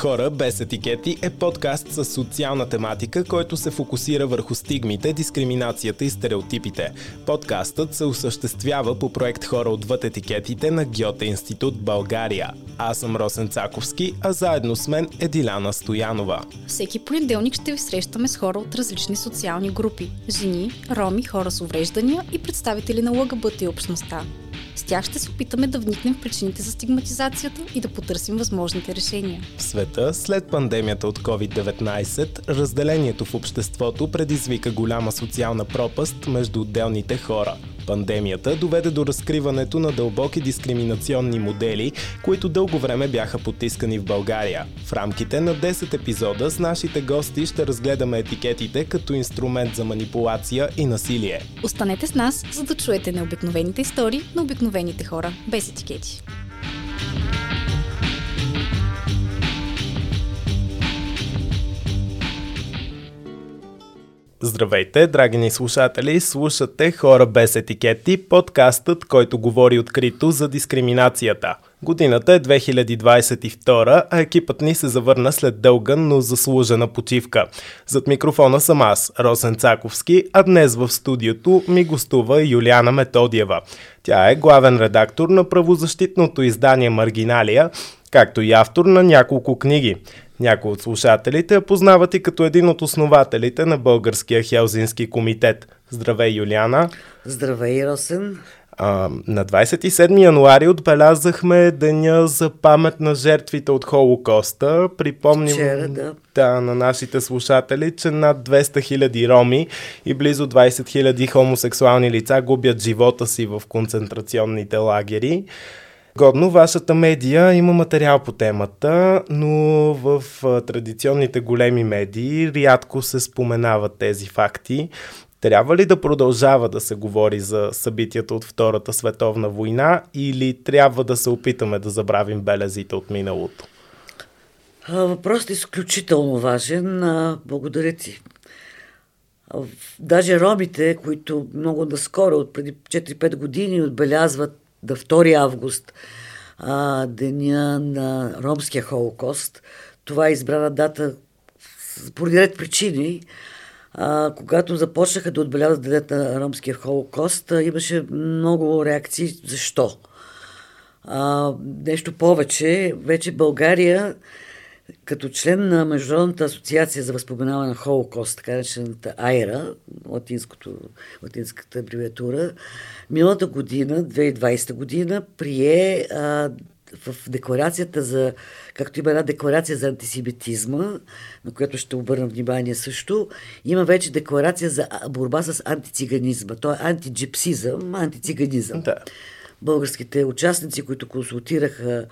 Хора без етикети е подкаст с социална тематика, който се фокусира върху стигмите, дискриминацията и стереотипите. Подкастът се осъществява по проект Хора отвъд етикетите на Гьоте Институт България. Аз съм Росен Цаковски, а заедно с мен е Диляна Стоянова. Всеки понеделник ще ви срещаме с хора от различни социални групи – жени, роми, хора с увреждания и представители на ЛГБТ и общността. С тях ще се опитаме да вникнем в причините за стигматизацията и да потърсим възможните решения. В света, след пандемията от COVID-19, разделението в обществото предизвика голяма социална пропаст между отделните хора – Пандемията доведе до разкриването на дълбоки дискриминационни модели, които дълго време бяха потискани в България. В рамките на 10 епизода с нашите гости ще разгледаме етикетите като инструмент за манипулация и насилие. Останете с нас, за да чуете необикновените истории на обикновените хора, без етикети. Здравейте, драги ни слушатели! Слушате Хора без етикети, подкастът, който говори открито за дискриминацията. Годината е 2022, а екипът ни се завърна след дълга, но заслужена почивка. Зад микрофона съм аз, Росен Цаковски, а днес в студиото ми гостува Юлиана Методиева. Тя е главен редактор на правозащитното издание Маргиналия, както и автор на няколко книги. Някои от слушателите я познават и като един от основателите на Българския Хелзински комитет. Здравей, Юлиана! Здравей, Росен! А, на 27 януари отбелязахме Деня за памет на жертвите от Холокоста. Припомним Вчера, да. Да, на нашите слушатели, че над 200 хиляди роми и близо 20 хиляди хомосексуални лица губят живота си в концентрационните лагери. Годно, вашата медия има материал по темата, но в традиционните големи медии рядко се споменават тези факти. Трябва ли да продължава да се говори за събитията от Втората световна война или трябва да се опитаме да забравим белезите от миналото? Въпросът е изключително важен. Благодаря ти. Даже ромите, които много наскоро, от преди 4-5 години, отбелязват до 2 август, а, деня на ромския холокост. Това е избрана дата поради ред причини. А, когато започнаха да отбелязват денят на ромския холокост, имаше много реакции. Защо? А, нещо повече, вече България като член на Международната асоциация за възпоменаване на Холокост, така наречената АЙРА, латинската абревиатура, миналата година, 2020 година, прие а, в декларацията за, както има една декларация за антисемитизма, на която ще обърна внимание също, има вече декларация за борба с антициганизма. То е антиджипсизъм, антициганизъм. Да. Българските участници, които консултираха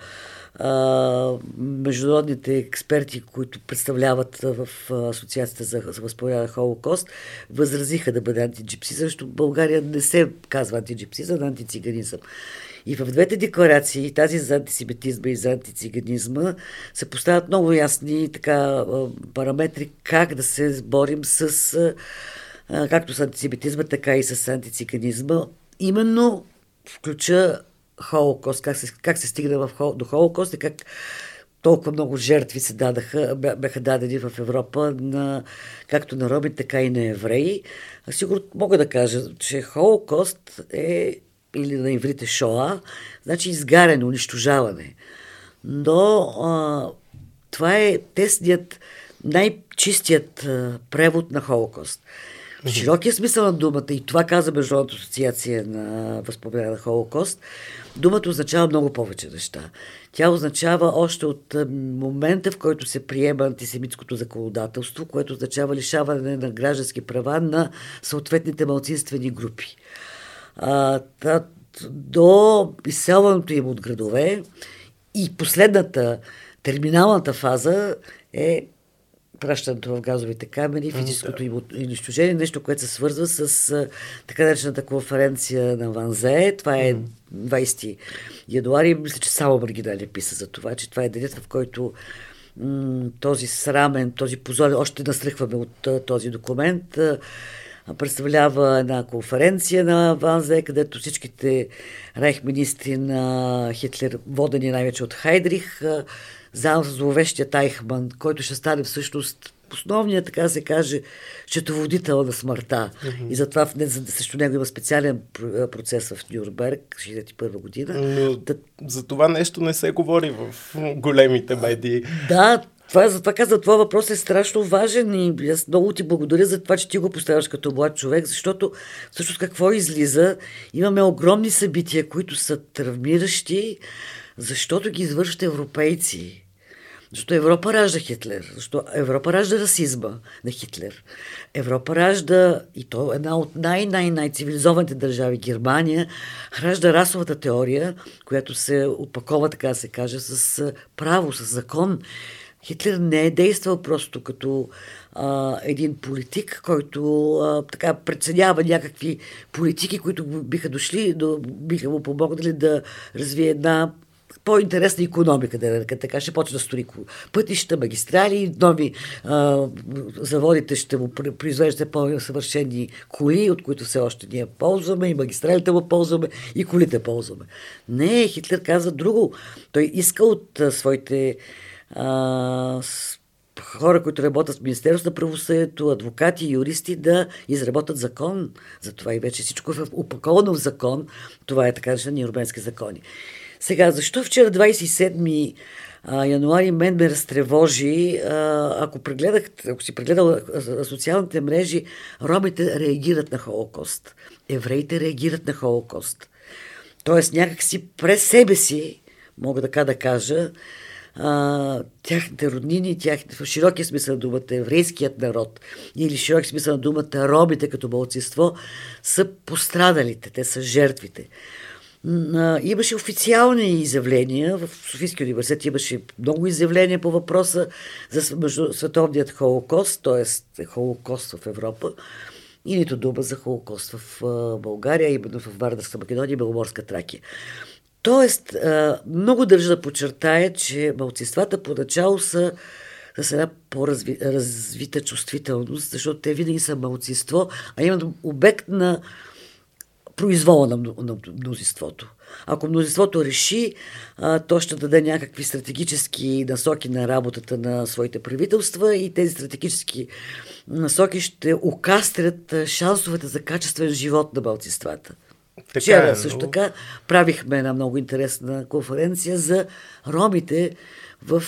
а, международните експерти, които представляват в Асоциацията за, на Холокост, възразиха да бъде антиджипсизъм, защото България не се казва антиджипсизъм, антициганизъм. И в двете декларации, тази за антисемитизма и за антициганизма, се поставят много ясни така, параметри как да се борим с както с антисемитизма, така и с антициганизма. Именно включа Холокост, как се, как се стигна в, до Холокост и как толкова много жертви се дадаха, бяха дадени в Европа на, както на роми, така и на евреи. Сигурно мога да кажа, че Холокост е, или на иврите Шоа, значи изгаряне, унищожаване. Но а, това е тесният, най-чистият а, превод на Холокост. В широкия смисъл на думата, и това каза Международната асоциация на възпоменание на Холокост, думата означава много повече неща. Тя означава още от момента, в който се приема антисемитското законодателство, което означава лишаване на граждански права на съответните малцинствени групи. А, та, до изселването им от градове и последната, терминалната фаза е пращането в газовите камери, физическото им унищожение, нещо, което се свързва с така наречената конференция на Ванзе. Това е 20 януари. Мисля, че само Маргинали писа за това, че това е денят, в който м- този срамен, този позор, още настръхваме от този документ, представлява една конференция на Ванзе, където всичките рейх министри на Хитлер, водени най-вече от Хайдрих, заедно с зловещия Тайхман, който ще стане всъщност основният, така се каже, четоводител на смъртта. Mm-hmm. И затова в, за, срещу него има специален процес в Нюрнберг, 61 година. Но да... за това нещо не се говори в големите медии. Да, това, затова каза, това въпрос е страшно важен и аз много ти благодаря за това, че ти го поставяш като млад човек, защото всъщност какво излиза? Имаме огромни събития, които са травмиращи, защото ги извършват европейци. Защото Европа ражда Хитлер. Защото Европа ражда расизма на Хитлер. Европа ражда, и то една от най-най-най-цивилизованите държави, Германия, ражда расовата теория, която се опакова, така се каже, с право, с закон. Хитлер не е действал просто като а, един политик, който а, така преценява някакви политики, които биха дошли, до, биха му помогнали да развие една по-интересна економика, да нарека така, ще почне да строи пътища, магистрали, нови а, заводите ще му произвеждат по-съвършени коли, от които все още ние ползваме, и магистралите му ползваме, и колите ползваме. Не, Хитлер каза друго. Той иска от а, своите а, хора, които работят в Министерството на правосъдието, адвокати, юристи, да изработят закон. Затова и вече всичко е упаковано в закон. Това е така наречени урбенски закони. Сега, защо вчера 27 януари мен ме разтревожи. Ако, прегледах, ако си прегледал социалните мрежи, ромите реагират на Холокост. Евреите реагират на Холокост. Тоест някакси през себе си, мога така да кажа, а, тяхните роднини, тяхните, в широкия смисъл на думата еврейският народ или в широкия смисъл на думата ромите като мълцинство са пострадалите, те са жертвите имаше официални изявления. В Софийския университет имаше много изявления по въпроса за световният холокост, т.е. холокост в Европа. И нито дума за холокост в България, именно в Вардарска Македония и Беломорска Тракия. Тоест, много държа да подчертая, че малцинствата поначало са с една по-развита чувствителност, защото те винаги са малцинство, а имат обект на произвола на, на мнозинството. Ако мнозинството реши, то ще даде някакви стратегически насоки на работата на своите правителства и тези стратегически насоки ще окастрят шансовете за качествен живот на балцинствата. Така, Вчера също така правихме една много интересна конференция за ромите в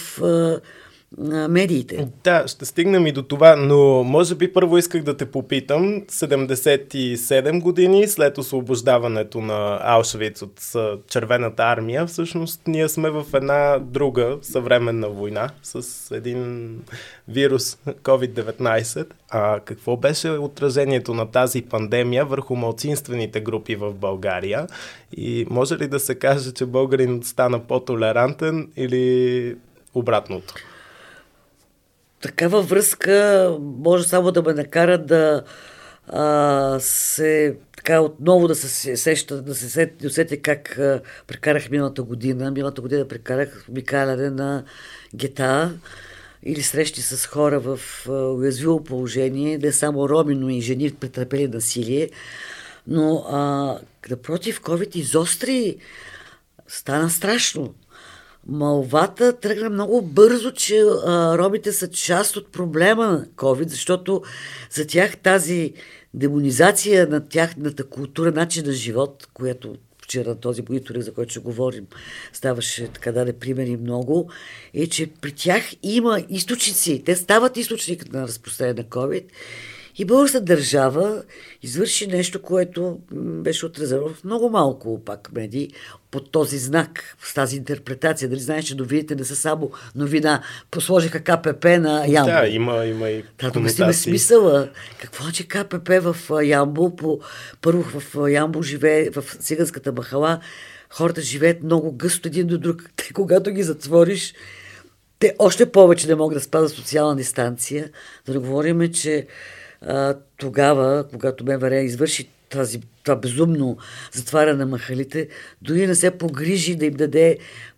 а, медиите. Да, ще стигнем и до това, но може би първо исках да те попитам. 77 години след освобождаването на Аушвиц от Червената армия, всъщност ние сме в една друга съвременна война с един вирус COVID-19. А какво беше отражението на тази пандемия върху малцинствените групи в България? И може ли да се каже, че българин стана по-толерантен или обратното? Такава връзка може само да ме накара да а, се така отново да се сеща, да се усетя как а, прекарах миналата година. Миналата година прекарах обикаляне на гета или срещи с хора в а, уязвимо положение, не само роми, но и жени претърпели насилие. Но а, напротив, COVID изостри, стана страшно малвата тръгна много бързо, че а, робите са част от проблема на COVID, защото за тях тази демонизация на тяхната култура, начин на живот, която вчера този мониторинг, за който ще говорим, ставаше така даде примери много, е, че при тях има източници. Те стават източник на разпространение на COVID и българската държава извърши нещо, което беше отразено в много малко пак медии под този знак, с тази интерпретация. Дали знаеш, че новините не са само новина. Посложиха КПП на Ямбол. Да, има, има и Да, да смисъла. Какво значи КПП в Ямбол? По, първо в Ямбол живее, в циганската махала, хората живеят много гъсто един до друг. Те, когато ги затвориш, те още повече не могат да спазят социална дистанция. Да не говорим, че а, тогава, когато МВР извърши тази, това безумно затваряне на махалите, дори не се погрижи да им даде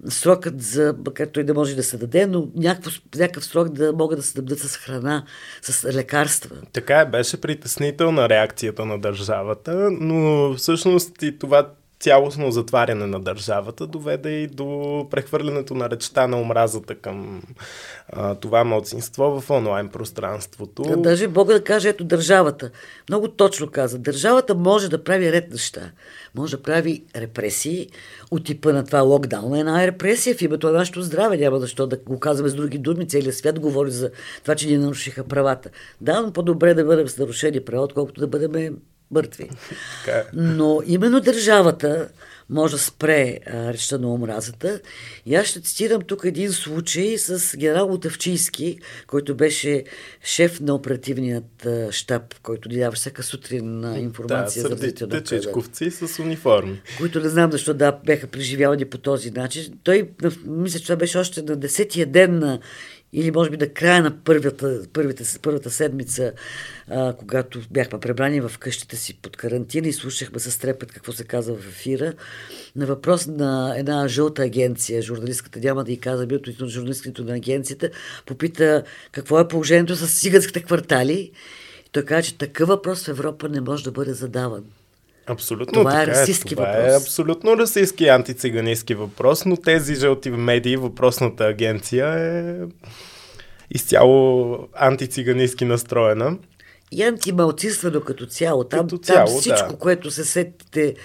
срокът за, макар той да може да се даде, но някакъв, някакъв срок да могат да се дадат с храна, с лекарства. Така е, беше притеснителна реакцията на държавата, но всъщност и това цялостно затваряне на държавата доведе и до прехвърлянето на речта на омразата към а, това младсинство в онлайн пространството. Да, даже Бога да каже, ето държавата. Много точно каза. Държавата може да прави ред неща. Може да прави репресии от типа на това локдаун. Една репресия в името на нашето здраве. Няма защо да го казваме с други думи. Целият свят говори за това, че ни нарушиха правата. Да, но по-добре да бъдем с нарушени права, отколкото да бъдем мъртви. Е. Но именно държавата може да спре а, речта на омразата. И аз ще цитирам тук един случай с генерал Отавчийски, който беше шеф на оперативният а, штаб, който ни дава всяка сутрин на информация да, за на чечковци с униформи. Които не знам защо да бяха преживявани по този начин. Той, мисля, че това беше още на десетия ден на или може би на края на първата, първите, първата седмица, а, когато бяхме пребрани в къщите си под карантина и слушахме с трепет какво се казва в ефира, на въпрос на една жълта агенция, журналистката няма да и каза, билото на журналистката на агенцията, попита какво е положението с циганските квартали. И той каза, че такъв въпрос в Европа не може да бъде задаван. Абсолютно това е така е. расистски това въпрос. е абсолютно расистски антициганистски въпрос, но тези жълти медии, въпросната агенция е изцяло антициганистки настроена. И антималцинствено като цяло. Там, Като там цяло, всичко, да. което се сетите,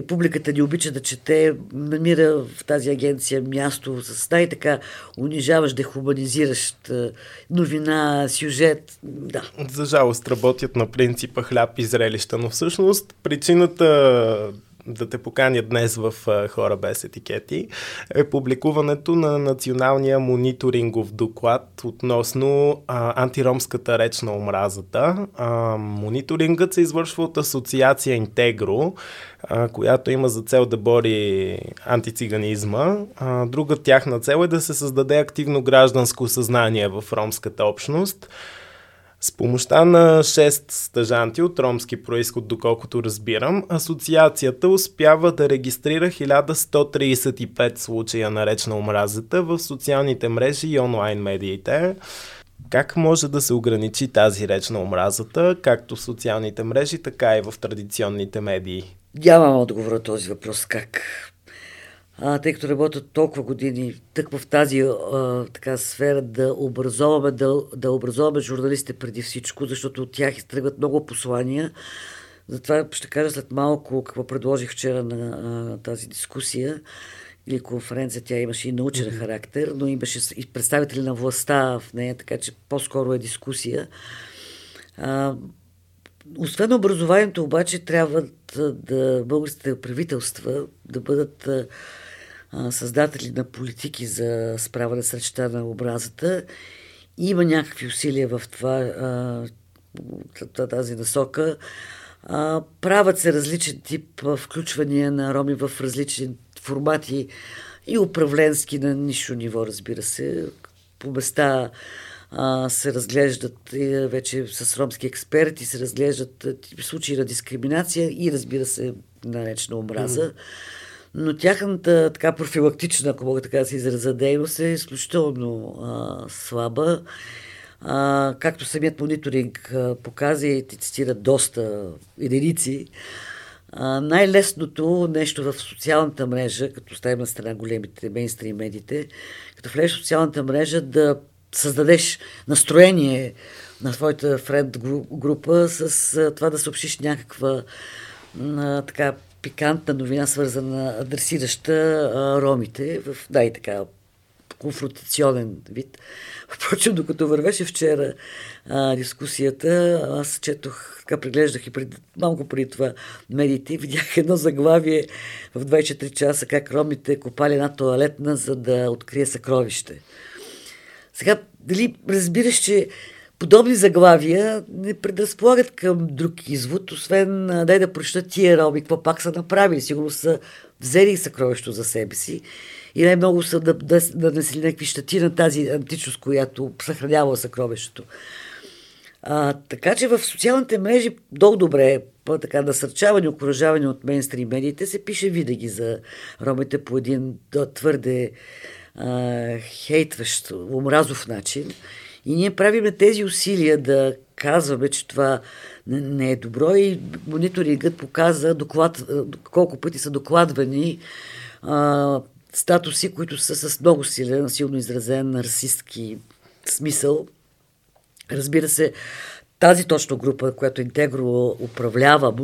публиката ни обича да чете, намира в тази агенция място с най-така унижаващ, дехуманизиращ е, новина, сюжет. Да. За жалост работят на принципа хляб и зрелища, но всъщност причината да те поканя днес в Хора без етикети е публикуването на националния мониторингов доклад относно а, антиромската реч на омразата. А, мониторингът се извършва от асоциация Интегро, а, която има за цел да бори антициганизма. А, друга тяхна цел е да се създаде активно гражданско съзнание в ромската общност. С помощта на 6 стъжанти от ромски происход, доколкото разбирам, асоциацията успява да регистрира 1135 случая на реч на омразата в социалните мрежи и онлайн медиите. Как може да се ограничи тази реч на омразата, както в социалните мрежи, така и в традиционните медии? Нямам отговор този въпрос. Как? А, тъй като работят толкова години тък в тази а, така сфера да образоваме, да, да образоваме журналистите преди всичко, защото от тях тръгват много послания. Затова ще кажа след малко какво предложих вчера на а, тази дискусия или конференция. Тя имаше и научен mm-hmm. характер, но имаше и представители на властта в нея, така че по-скоро е дискусия. А, освен образованието, обаче, трябва да, да българските правителства да бъдат а, създатели на политики за справяне с речта на образата. Има някакви усилия в това, тази насока. Правят се различен тип включвания на роми в различни формати и управленски на нищо ниво, разбира се. По места а, се разглеждат и вече с ромски експерти, се разглеждат случаи на дискриминация и разбира се наречена омраза. Mm. Но тяхната така профилактична, ако мога така да се израза, дейност е изключително а, слаба. А, както самият мониторинг а, показа и ти цитира доста единици, а, най-лесното нещо в социалната мрежа, като ставим на страна големите мейнстрим медиите, като влезеш в социалната мрежа да създадеш настроение на твоята френд група с а, това да съобщиш някаква а, така пикантна новина, свързана, адресираща а, ромите в дай така конфронтационен вид. Впрочем, докато вървеше вчера а, дискусията, аз четох, така преглеждах и пред, малко преди това медиите, видях едно заглавие в 24 часа, как ромите копали една туалетна, за да открие съкровище. Сега, дали разбираш, че подобни заглавия не предразполагат към друг извод, освен дай да прочитат тия роби, какво пак са направили. Сигурно са взели съкровището за себе си и най-много са да, да, да нанесли някакви щати на тази античност, която съхранява съкровището. А, така че в социалните мрежи много добре по така насърчавани, окоръжавани от мейнстрим медиите се пише винаги за ромите по един твърде а, хейтващ, омразов начин. И ние правиме тези усилия да казваме, че това не е добро и мониторингът показа доклад, колко пъти са докладвани а, статуси, които са с много силен, силно изразен расистски смисъл. Разбира се, тази точно група, която Интегро управлява,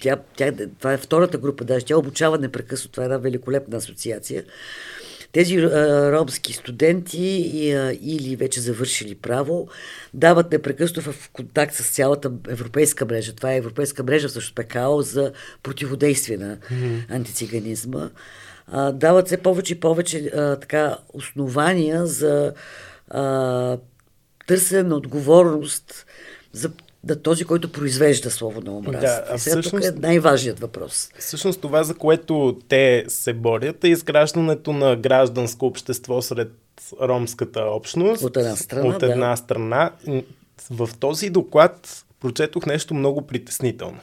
тя, тя, това е втората група, даже тя обучава непрекъснато, това е една великолепна асоциация. Тези а, ромски студенти и, а, или вече завършили право дават непрекъснато в контакт с цялата европейска мрежа. Това е европейска мрежа, също ПКО, за противодействие на mm-hmm. антициганизма. А, дават все повече и повече а, така основания за а, търсене на отговорност за да този, който произвежда слово на омраза. Да, а сега всъщност, тук е най-важният въпрос. Всъщност това, за което те се борят, е изграждането на гражданско общество сред ромската общност. От една страна, От една да. страна. В този доклад прочетох нещо много притеснително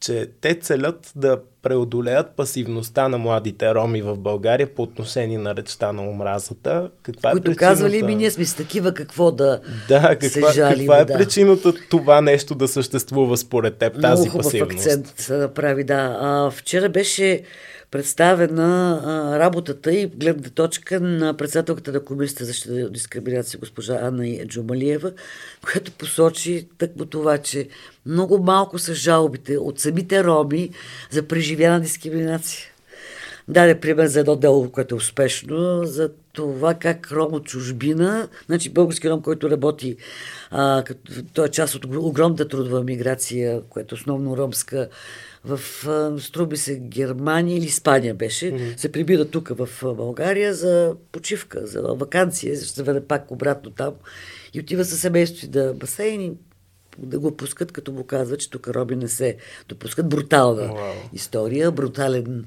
че те целят да преодолеят пасивността на младите роми в България по отношение на речта на омразата. Каква е Които причината... казвали ми, ние сме с такива какво да Да, каква, се жалим, каква е да. причината това нещо да съществува според теб, Много тази хубав пасивност? акцент се направи, да. А, вчера беше представена работата и гледната точка на председателката на Комисията за защита дискриминация госпожа Анна Джумалиева, която посочи тъкмо това, че много малко са жалбите от самите роми за преживяна дискриминация. Даде пример за едно дело, което е успешно, за това как ром от чужбина, значи български ром, който работи, а, като, той е част от огромната трудова миграция, която е основно ромска, в, струби се, Германия или Испания беше, mm-hmm. се прибира тук в България за почивка, за вакансия, ще върне пак обратно там и отива със семейството да басейни, да го пускат, като му казва, че тук роби не се допускат. Брутална wow. история, брутален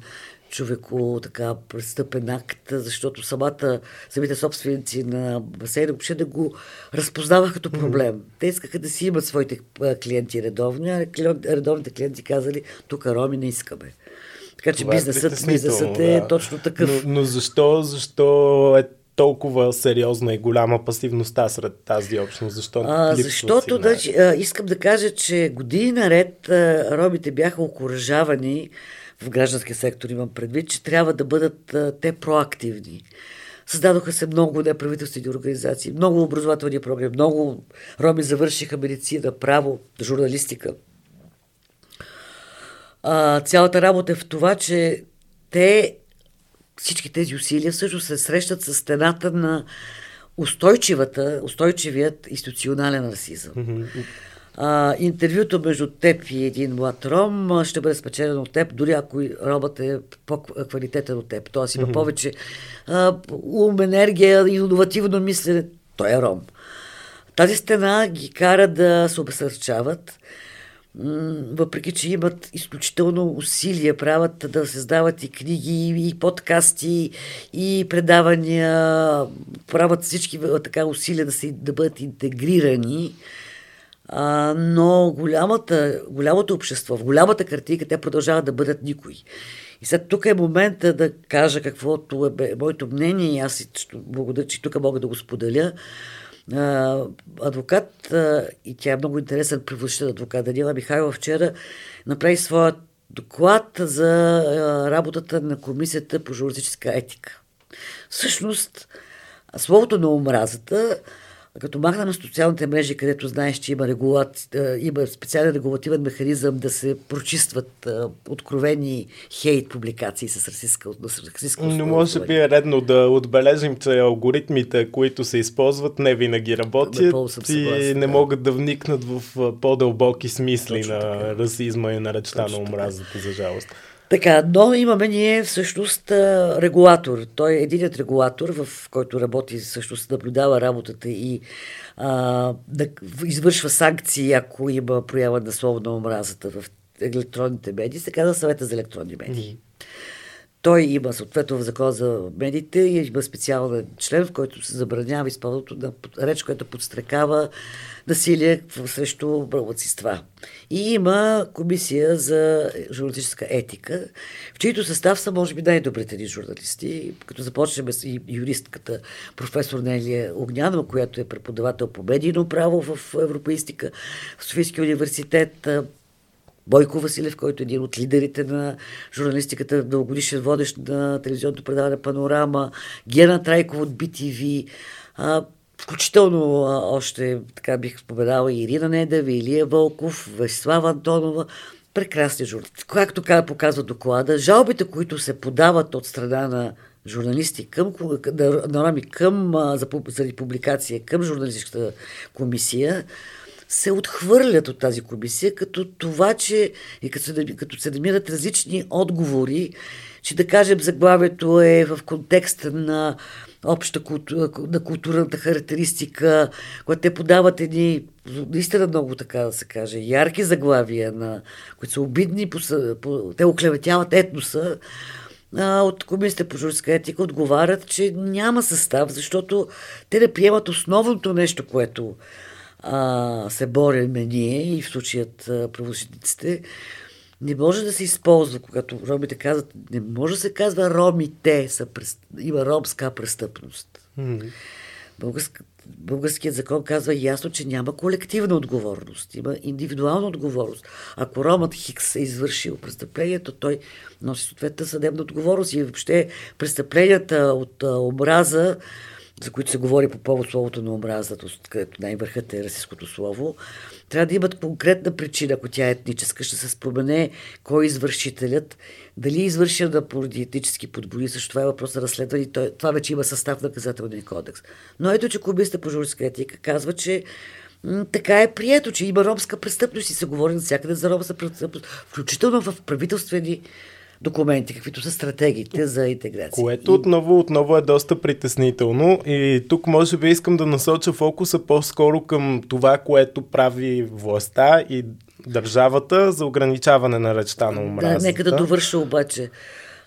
човеко така престъпен акт, защото самата, самите собственици на басейна въобще да го разпознавах като проблем. Mm-hmm. Те искаха да си имат своите клиенти редовни, а редовните клиенти казали, тук роми не искаме. Така че Това е бизнесът, е бизнесът е да. точно такъв. Но, но защо, защо е толкова сериозна и голяма пасивността сред тази общност? Защо а, защото да, а, искам да кажа, че години наред а, ромите бяха окоръжавани в гражданския сектор имам предвид, че трябва да бъдат те проактивни. Създадоха се много неправителствени организации, много образователни програми, много роми завършиха медицина, право, журналистика. А, цялата работа е в това, че те, всички тези усилия всъщност се срещат с стената на устойчивата, устойчивият институционален расизъм. Mm-hmm. А, интервюто между теб и един млад ром ще бъде спечелено от теб, дори ако робът е по-квалитетен от теб. Тоест има mm-hmm. повече а, ум, енергия, иновативно мислене. Той е ром. Тази стена ги кара да се обесърчават, въпреки че имат изключително усилия, правят да създават и книги, и подкасти, и предавания, правят всички така усилия да, се, да бъдат интегрирани а, но голямата, голямото общество, в голямата картинка, те продължават да бъдат никой. И сега тук е момента да кажа каквото е моето мнение и аз благодаря, че тук мога да го споделя. А, адвокат, а, и тя е много интересен преводчител адвокат, Данила Михайлова вчера направи своят доклад за а, работата на Комисията по журналистическа етика. Всъщност, словото на омразата като махна на социалните мрежи, където знаеш, че има, регулат, има специален регулативен механизъм да се прочистват откровени хейт публикации с расистска, расистска Но може би е редно да отбележим, че алгоритмите, които се използват, не винаги работят и не могат да вникнат в по-дълбоки смисли Точно на така. расизма и на речта на омразата, за жалост. Така, но имаме ние всъщност регулатор. Той е единият регулатор, в който работи, всъщност наблюдава работата и а, да извършва санкции, ако има проява на слово на омразата в електронните медии, се казва съвета за електронни медии. Той има съответно в закон за медиите и има специален член, в който се забранява използването на реч, която подстрекава насилие срещу младсинства. И има комисия за журналистическа етика, в чието състав са, може би, най-добрите ни журналисти, като започнем с юристката професор Нелия Огнянова, която е преподавател по медийно право в европейстика в Софийския университет, Бойко Василев, който е един от лидерите на журналистиката, дългогодишен водещ на телевизионното предаване Панорама, Гена Трайков от BTV, а, включително а, още, така бих споменала, Ирина Недева, Илия Вълков, Веслава Антонова, прекрасни журналисти. Както показва доклада, жалбите, които се подават от страна на журналисти към, на, на, към, за, за публикация към журналистическата комисия, се отхвърлят от тази комисия, като това, че и като се, като се намират различни отговори, че да кажем заглавието е в контекста на обща култура, на културната характеристика, когато те подават едни наистина много, така да се каже, ярки заглавия, на, които са обидни, по, по, те оклеветяват етноса, а, от Комисията по журналистика етика отговарят, че няма състав, защото те не приемат основното нещо, което а, се бориме ние и в случаят правозащитниците, не може да се използва, когато ромите казват, не може да се казва ромите, са, има ромска престъпност. Mm-hmm. Българск, българският закон казва ясно, че няма колективна отговорност, има индивидуална отговорност. Ако ромът Хикс е извършил престъплението, той носи съответната съдебна отговорност и въобще престъпленията от а, омраза за които се говори по повод словото на омразата, където най-върхът е расистското слово, трябва да имат конкретна причина, ако тя е етническа, ще се спомене кой е извършителят, дали е извършена поради етнически подбори, също това е въпрос на разследване, това вече има състав на наказателния кодекс. Но ето, че Комисията по журналистика етика казва, че така е прието, че има ромска престъпност и се говори навсякъде за ромска престъпност, включително в правителствени документи, каквито са стратегиите за интеграция. Което отново, отново е доста притеснително и тук може би искам да насоча фокуса по-скоро към това, което прави властта и държавата за ограничаване на речта на омразата. Да, нека да довърша обаче.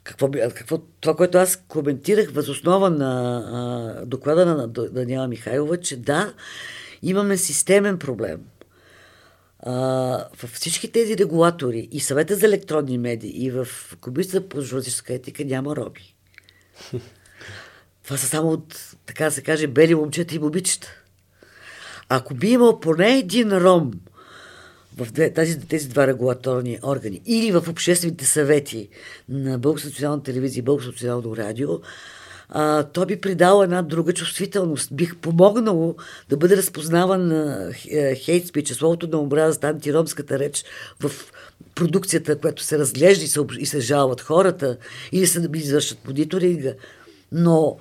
Какво, какво, това, което аз коментирах възоснова на а, доклада на Даниела Михайлова, че да, имаме системен проблем – във всички тези регулатори и съвета за електронни медии и в комисията по журналистическа етика няма роби. Това са само от, така да се каже, бели момчета и момичета. Ако би имал поне един ром в тези, тези два регулаторни органи или в обществените съвети на Българска национална телевизия и Българска национално радио, а, то би придало една друга чувствителност. Бих помогнало да бъде разпознаван хейт спич, словото на омразата, антиромската реч в продукцията, която се разглежда и се, и се жалват хората, или се извършат мониторинга. Но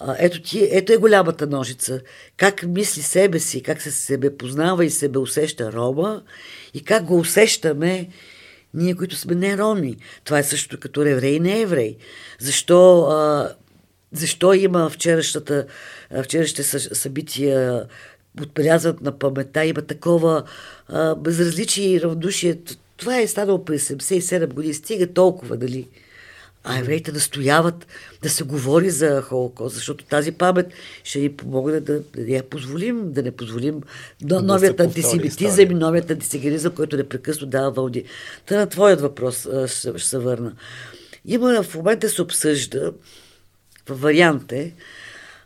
а, ето, ти, ето е голямата ножица. Как мисли себе си, как се себе познава и себе усеща Рома и как го усещаме ние, които сме не роми. Това е също като еврей не еврей. Защо а, защо има вчерашната, вчерашните събития, отбелязват на памета, има такова а, безразличие и равнодушие. Това е станало през 77 години. Стига толкова, дали? А евреите настояват да се говори за Холокост, защото тази памет ще ни помогне да, да я позволим, да не позволим да новият антисемитизъм и новият антисегеризъм, който непрекъсно дава вълни. Та на твоят въпрос ще, ще се върна. Има в момента се обсъжда вариант е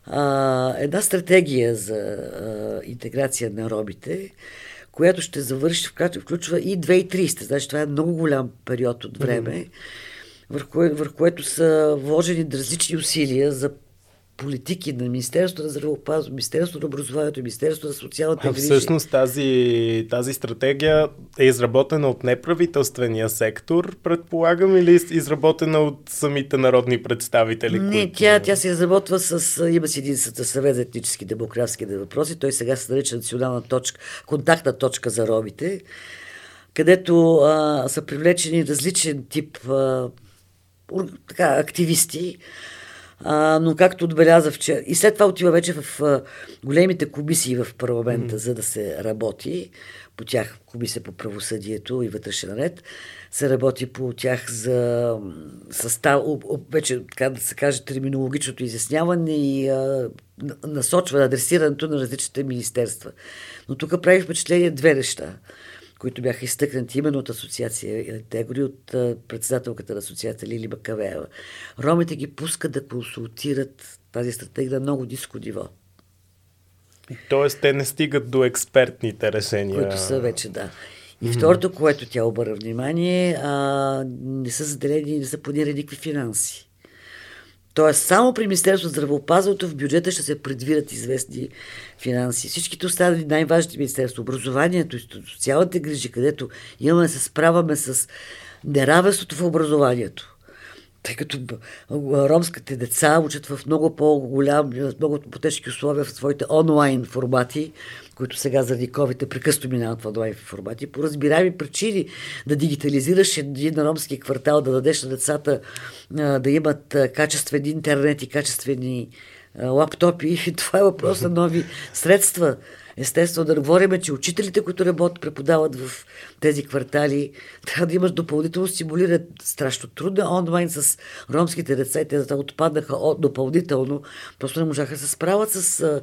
а, една стратегия за а, интеграция на робите, която ще завърши, която включва и 2030. Значи това е много голям период от време, mm-hmm. върху, върху което са вложени различни усилия за политики на Министерството на здравеопазването, Министерството на образованието, Министерството на социалната грижи. Всъщност тази, тази стратегия е изработена от неправителствения сектор, предполагам, или изработена от самите народни представители? Не, които... тя, тя се изработва с... Има си един съвет за етнически демографски въпроси. Той сега се нарича национална точка, контактна точка за робите, където а, са привлечени различен тип а, така, активисти, А, но както отбеляза вчера, и след това отива вече в а, големите комисии в парламента, mm-hmm. за да се работи по тях, комисия по правосъдието и вътрешен ред, се работи по тях за състав, вече, така да се каже, терминологичното изясняване и а, насочване, адресирането на различните министерства. Но тук прави впечатление две неща които бяха изтъкнати именно от асоциация Тегори, от председателката на асоциацията Лили Бакавеева. Ромите ги пускат да консултират тази стратегия на много диско ниво. Тоест, те не стигат до експертните решения. Които са вече, да. И mm-hmm. второто, което тя обърна внимание, а, не са заделени, не са планирани никакви финанси. Тоест, само при Министерството на здравеопазването в бюджета ще се предвидят известни финанси. Всичките останали най-важните министерства, образованието, социалните грижи, където имаме се справяме с неравенството в образованието тъй като ромските деца учат в много по-голям, много по-тежки условия в своите онлайн формати, които сега заради COVID прекъсто минават в онлайн формати, по разбираеми причини да дигитализираш един ромски квартал, да дадеш на децата да имат качествен интернет и качествени лаптопи. Това е въпрос на нови средства. Естествено, да говорим, че учителите, които работят, преподават в тези квартали, трябва да имаш допълнително стимулират страшно трудно онлайн с ромските деца и те отпаднаха допълнително. Просто не можаха да се справят с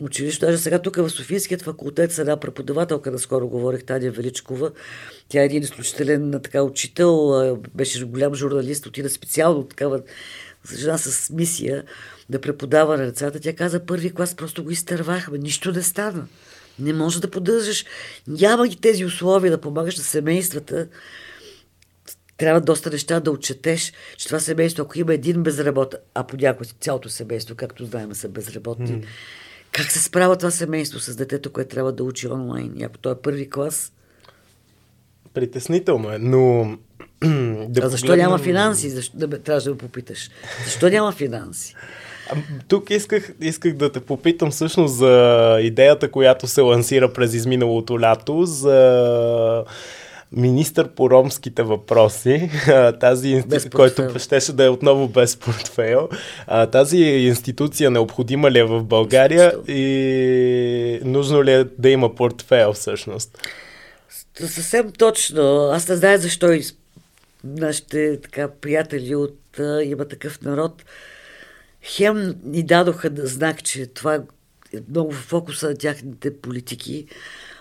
училище. Даже сега тук в Софийският факултет с една преподавателка, наскоро говорих, Таня Величкова. Тя е един изключителен така, учител, беше голям журналист, отида специално такава жена с мисия да преподава на децата. Тя каза, първи клас просто го изтървахме, нищо не стана. Не може да поддържаш. Няма ги тези условия да помагаш на семействата. Трябва доста неща да отчетеш, че това семейство, ако има един безработен, а понякога цялото семейство, както знаем, са безработни, mm. как се справя това семейство с детето, което трябва да учи онлайн? И ако той е първи клас, Притеснително е, но... да а защо погледнем... няма финанси? Защо, да, трябваше да ме попиташ. Защо няма финанси? А, тук исках, исках да те попитам всъщност за идеята, която се лансира през изминалото лято, за министър по ромските въпроси, тази институция, който щеше да е отново без портфейл. Тази институция необходима ли е в България и нужно ли е да има портфейл всъщност? Съвсем точно. Аз не знае защо и нашите така, приятели от а, има такъв народ хем ни дадоха знак, че това е много в фокуса на тяхните политики,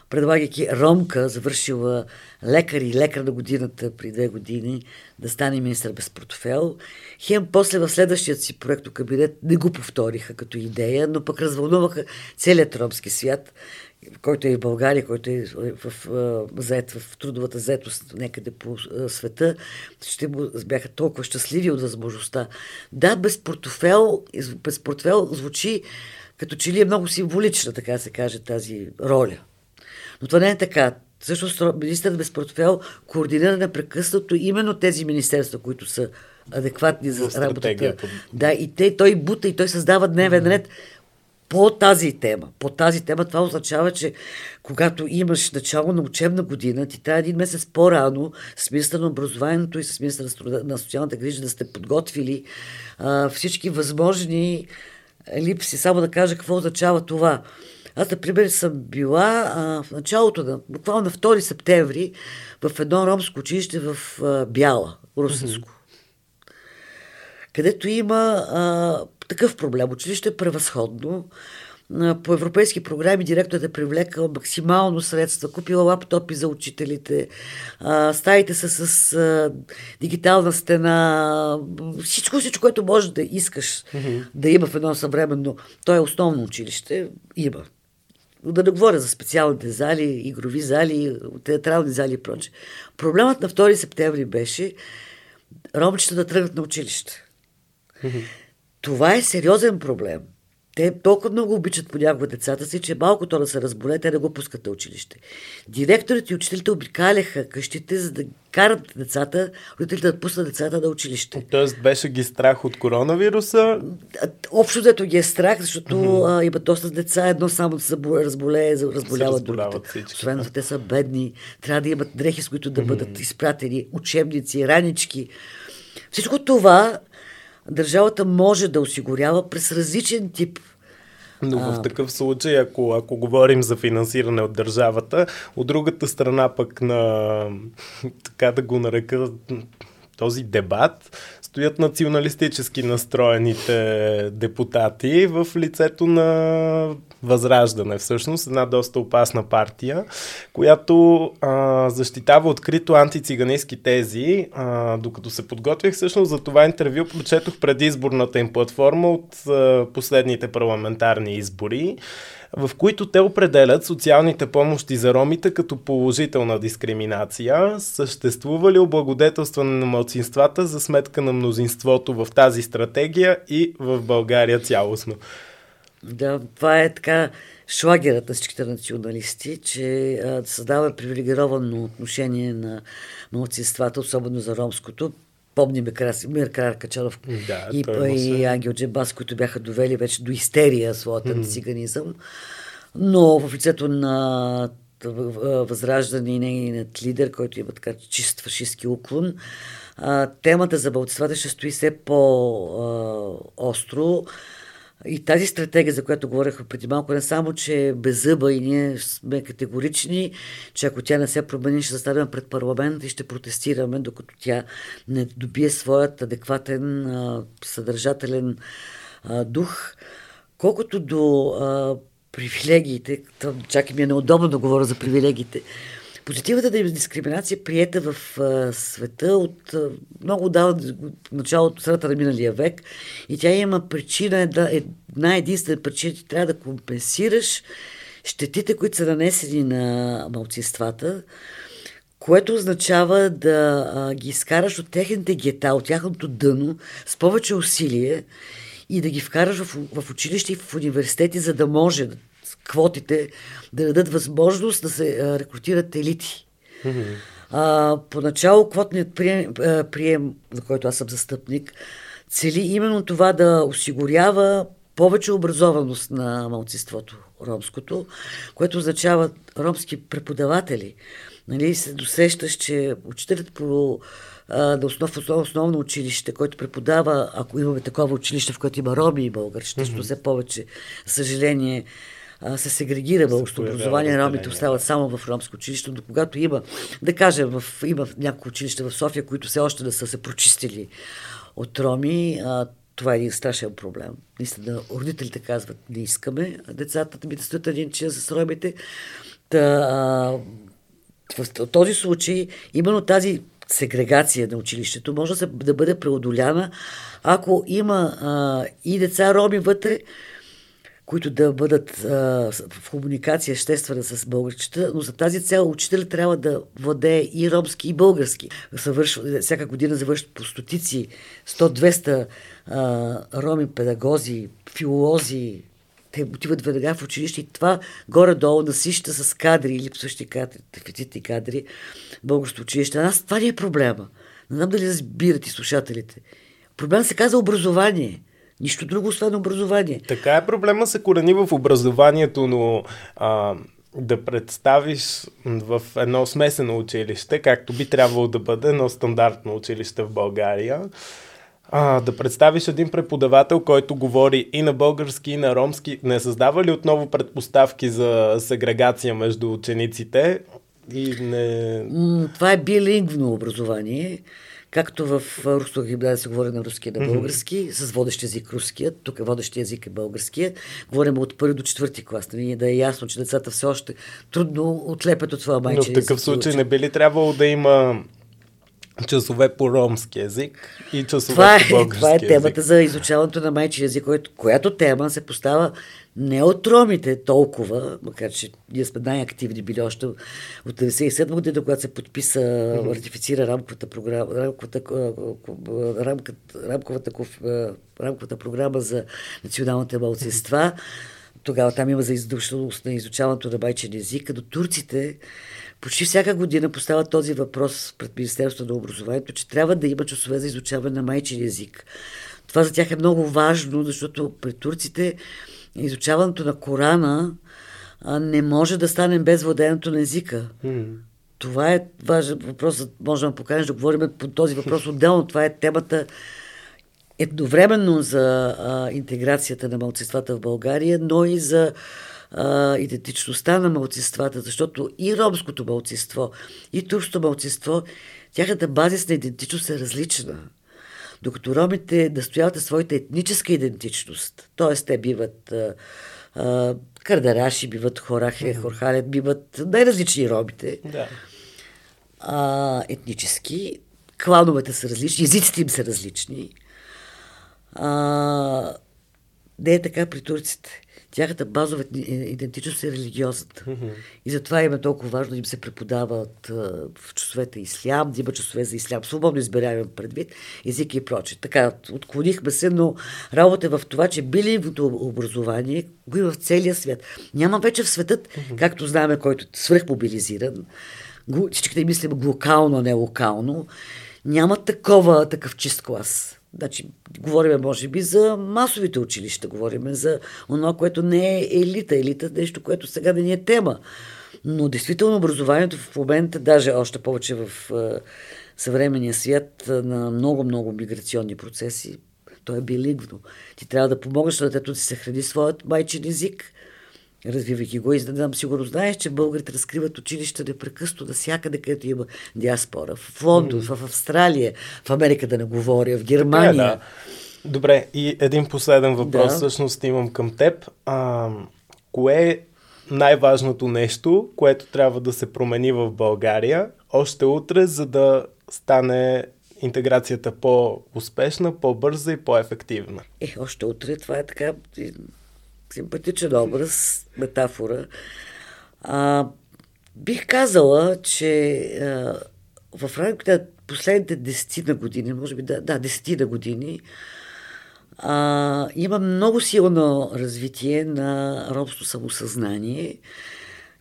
предлагайки Ромка, завършила лекар и лекар на годината при две години, да стане министър без портфел. Хем после в следващият си проект кабинет не го повториха като идея, но пък развълнуваха целият ромски свят който е в България, който е в, в, заед, в трудовата заетост някъде по света, ще бяха толкова щастливи от възможността. Да, без портфел, без портфел звучи като че ли е много символична, така се каже, тази роля. Но това не е така. Също министърът без портфел координира непрекъснато именно тези министерства, които са адекватни за работата. Да, и те, той бута и той създава дневен ред. По тази тема. По тази тема това означава, че когато имаш начало на учебна година, ти трябва един месец по-рано с министър на образованието и с министър на, на социалната грижа да сте подготвили а, всички възможни липси. Само да кажа какво означава това. Аз, например, съм била а, в началото на, буквално на 2 септември, в едно ромско училище в а, Бяла, Русинско. Mm-hmm. Където има а, такъв проблем. Училище е превъзходно. По европейски програми директорът е привлекал максимално средства, купила лаптопи за учителите, стаите са с дигитална стена, всичко, всичко, което може да искаш mm-hmm. да има в едно съвременно. То е основно училище. Има. Да не говоря за специалните зали, игрови зали, театрални зали и проче. Проблемът на 2 септември беше ромчета да тръгнат на училище. Това е сериозен проблем. Те толкова много обичат понякога децата си, че малко то да се разболе, те да го пускат на училище. Директорите и учителите обикаляха къщите, за да карат децата, родителите да пуснат децата на училище. Тоест беше ги страх от коронавируса? Общо дето ги е страх, защото mm-hmm. а, има доста деца, едно само да се разболее, разболяват другите. Освен те са бедни, трябва да имат дрехи, с които да mm-hmm. бъдат изпратени, учебници, ранички. Всичко това държавата може да осигурява през различен тип. Но в такъв случай, ако, ако говорим за финансиране от държавата, от другата страна пък на, така да го нарека, този дебат, стоят националистически настроените депутати в лицето на Възраждане, всъщност една доста опасна партия, която а, защитава открито антициганистски тези. А, докато се подготвях всъщност за това интервю, прочетох предизборната им платформа от а, последните парламентарни избори в които те определят социалните помощи за ромите като положителна дискриминация. Съществува ли облагодетелстване на младсинствата за сметка на мнозинството в тази стратегия и в България цялостно? Да, това е така шлагерът на всичките националисти, че създава привилегировано отношение на младсинствата, особено за ромското. Помним Мир Каракачанов да, и, и Ангел Джебас, които бяха довели вече до истерия своята mm-hmm. циганизъм. Но в лицето на Възраждане и нейният лидер, който има така чист фашистски уклон, темата за младсинствата ще стои все по-остро. И тази стратегия, за която говорихме преди малко, не само, че е беззъба и ние сме категорични, че ако тя не се промени, ще заставим пред парламент и ще протестираме, докато тя не добие своят адекватен, съдържателен дух. Колкото до привилегиите, чак и ми е неудобно да говоря за привилегиите, Позитивната дискриминация е приета в а, света от а, много отдавна, началото, средата на миналия век. И тя има причина, една, една единствена причина, че трябва да компенсираш щетите, които са нанесени на малцинствата, което означава да а, ги изкараш от техните гета, от тяхното дъно, с повече усилие и да ги вкараш в, в училище и в университети, за да може квотите да дадат възможност да се рекрутират елити. Mm-hmm. А, поначало квотният прием, прием, за който аз съм застъпник, цели именно това да осигурява повече образованост на малцинството ромското, което означава ромски преподаватели. Нали, се досещаш, че учителят по на основ, основ, основно училище, който преподава, ако имаме такова училище, в което има роми и българи, ще mm-hmm. все повече, съжаление, се сегрегира българското образование, ромите остават само в ромско училище, но когато има, да кажем, в, има няколко училища в София, които все още да са се прочистили от роми, а, това е един страшен проблем. Наистина, родителите казват, не искаме децата да ми да стоят един час с ромите. Та, а, в този случай, именно тази сегрегация на училището може да, се, да бъде преодоляна, ако има а, и деца роми вътре, които да бъдат а, в комуникация естествена с българчета, но за тази цел учителя трябва да владее и ромски, и български. Съвършва, всяка година завършват по стотици, 100-200 роми педагози, филолози, те отиват веднага в училище и това горе-долу насища с кадри, липсващи кадри, дефицитни кадри, българското училище. А нас това не е проблема. Не знам дали разбирате слушателите. Проблемът се казва образование – Нищо друго, освен образование. Така е, проблема се корени в образованието, но а, да представиш в едно смесено училище, както би трябвало да бъде едно стандартно училище в България, а, да представиш един преподавател, който говори и на български, и на ромски, не създава ли отново предпоставки за сегрегация между учениците? И не... Това е билингвно образование. Както в руското гимназия се говори на руски и на български, mm-hmm. с водещ език руския, тук водещ език е българския. Говорим от първи до четвърти клас. Нали? Да е ясно, че децата все още трудно отлепят от това майче. Но в такъв случай не би ли трябвало да има часове по ромски език и часове това по български е, Това е темата език. за изучаването на майчи език, която, която тема се поставя не от ромите толкова, макар че ние сме най-активни били още от 1997 година, когато се подписа, ратифицира рамковата програма, рамковата, рамковата, рамковата, рамковата програма за националните малцинства. Тогава там има за издушност на изучаването на майчен език, но турците почти всяка година поставят този въпрос пред Министерството на образованието, че трябва да има часове за изучаване на майчин език. Това за тях е много важно, защото при турците изучаването на Корана не може да стане без владеенето на езика. Mm. Това е важен въпрос. Можем да поканеш да говорим по този въпрос отделно. Това е темата едновременно за а, интеграцията на малцинствата в България, но и за а, идентичността на малцинствата, защото и ромското малцинство, и турското малцинство, тяхната базисна идентичност е различна. Докато ромите настояват своята етническа идентичност, т.е. те биват а, а, кардараши, биват хорахе, хорхалет, биват най-различни ромите. Да. А, етнически. Клановете са различни, езиците им са различни. А, не е така при турците. Тяхната базова идентичност е религиозната. Mm-hmm. И затова им е толкова важно да им се преподават а, в часовете ислям, да има часове за ислям. Свободно избираем предвид, езики и прочее. Така, отклонихме се, но работа е в това, че биливото образование го има в целия свят. Няма вече в светът, mm-hmm. както знаем, който е свръхмобилизиран, всичките мислим глокално, а не локално, няма такова, такъв чист клас. Значи, говорим, може би, за масовите училища, говорим за това, което не е елита. Елита е нещо, което сега да ни е тема. Но действително образованието в момента, даже още повече в е, съвременния свят на много-много миграционни процеси, то е билингвно. Ти трябва да помогнеш на детето да си съхрани своят майчин език, развивайки го. И за да знам, сигурно знаеш, че българите разкриват училища непрекъсто всякъде, където има диаспора. В Лондон, mm. в Австралия, в Америка да не говоря, в Германия. Е, да. Добре, и един последен въпрос да. всъщност имам към теб. А, кое е най-важното нещо, което трябва да се промени в България още утре, за да стане интеграцията по-успешна, по-бърза и по-ефективна? Е, още утре това е така симпатичен образ, метафора. А, бих казала, че а, в рамките на последните десетина години, може би да, да десетина години, а, има много силно развитие на ромско самосъзнание.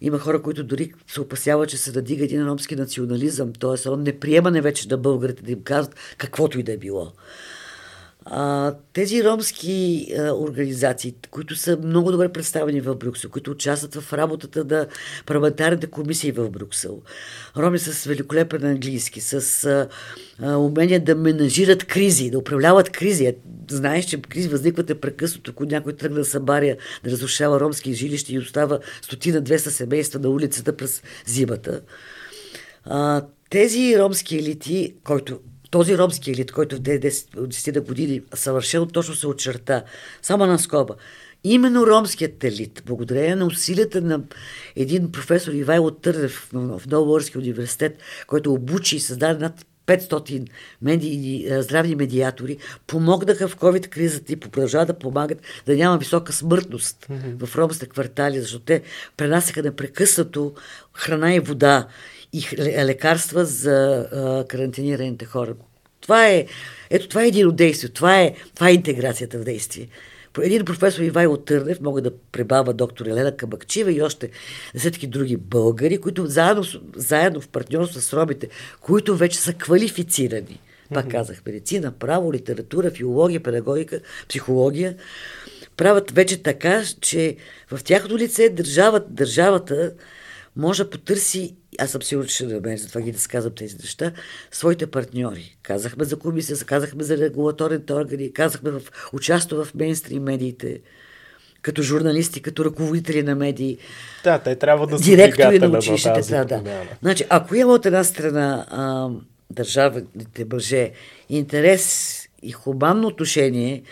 Има хора, които дори се опасяват, че се надига един ромски национализъм, т.е. не приемане вече да българите да им казват каквото и да е било. Тези ромски организации, които са много добре представени в Брюксел, които участват в работата на парламентарните комисии в Брюксел, роми с великолепен английски, с а, умение да менажират кризи, да управляват кризи. Знаеш, че кризи възникват непрекъснато, ако някой тръгне да събаря, да разрушава ромски жилища и остава стотина-200 семейства на улицата през зимата. Тези ромски елити, който този ромски елит, който в 10 години съвършено точно се очерта, само на скоба, именно ромският елит, благодарение на усилията на един професор Ивайло Търнев в Новоорски университет, който обучи и създаде над 500 меди, здравни медиатори, помогнаха в COVID-кризата и продължават да помагат да няма висока смъртност mm-hmm. в ромските квартали, защото те пренасяха непрекъснато храна и вода и лекарства за а, карантинираните хора. Това е, ето това е един от действие, това е, това е интеграцията в действие. Един професор Ивайло Търнев, мога да пребава доктор Елена Кабакчива и още десетки други българи, които заедно, заедно в партньорство с ромите, които вече са квалифицирани. Пак казах, медицина, право, литература, филология, педагогика, психология, правят вече така, че в тяхното лице държавата, държавата може да потърси, аз съм сигурен, че ще намери, затова ги да сказвам тези неща, своите партньори. Казахме за комисия, казахме за регулаторните органи, казахме в участво в мейнстрим медиите, като журналисти, като ръководители на медии. Да, те трябва да са директори на училищите. Да, да. Значи, ако има от една страна а, държавните мъже интерес и хуманно отношение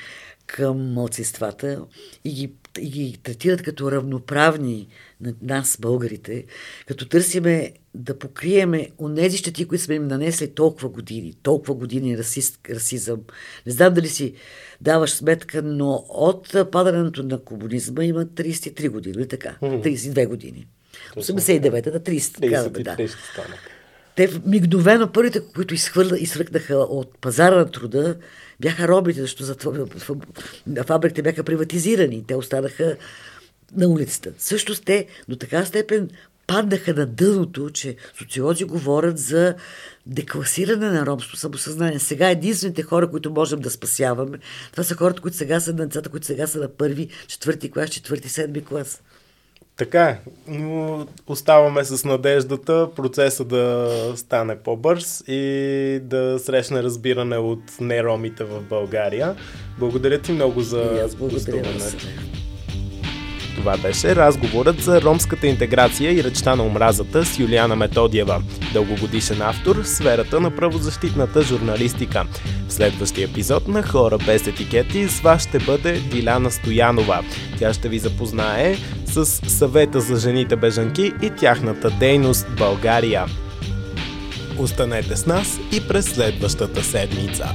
към младсинствата и ги, и ги третират като равноправни на нас, българите, като търсиме да покриеме онези щети, които сме им нанесли толкова години, толкова години расист, расизъм. Не знам дали си даваш сметка, но от падането на комунизма има 33 години, или така? 32 години. 89-та на 30, така да, да. Те мигновено първите, които изхвърля, изхвърляха от пазара на труда, бяха робите, защото фабриките бяха приватизирани. Те останаха на улицата. Също те до така степен паднаха на дъното, че социолози говорят за декласиране на ромско самосъзнание. Сега единствените хора, които можем да спасяваме, това са хората, които сега са на децата, които сега са на първи, четвърти клас, четвърти, седми клас. Така, но оставаме с надеждата процеса да стане по-бърз и да срещне разбиране от неромите в България. Благодаря ти много за гостуването. Това беше разговорът за ромската интеграция и речта на омразата с Юлиана Методиева, дългогодишен автор в сферата на правозащитната журналистика. В следващия епизод на Хора без етикети с вас ще бъде Диляна Стоянова. Тя ще ви запознае с съвета за жените бежанки и тяхната дейност в България. Останете с нас и през следващата седмица.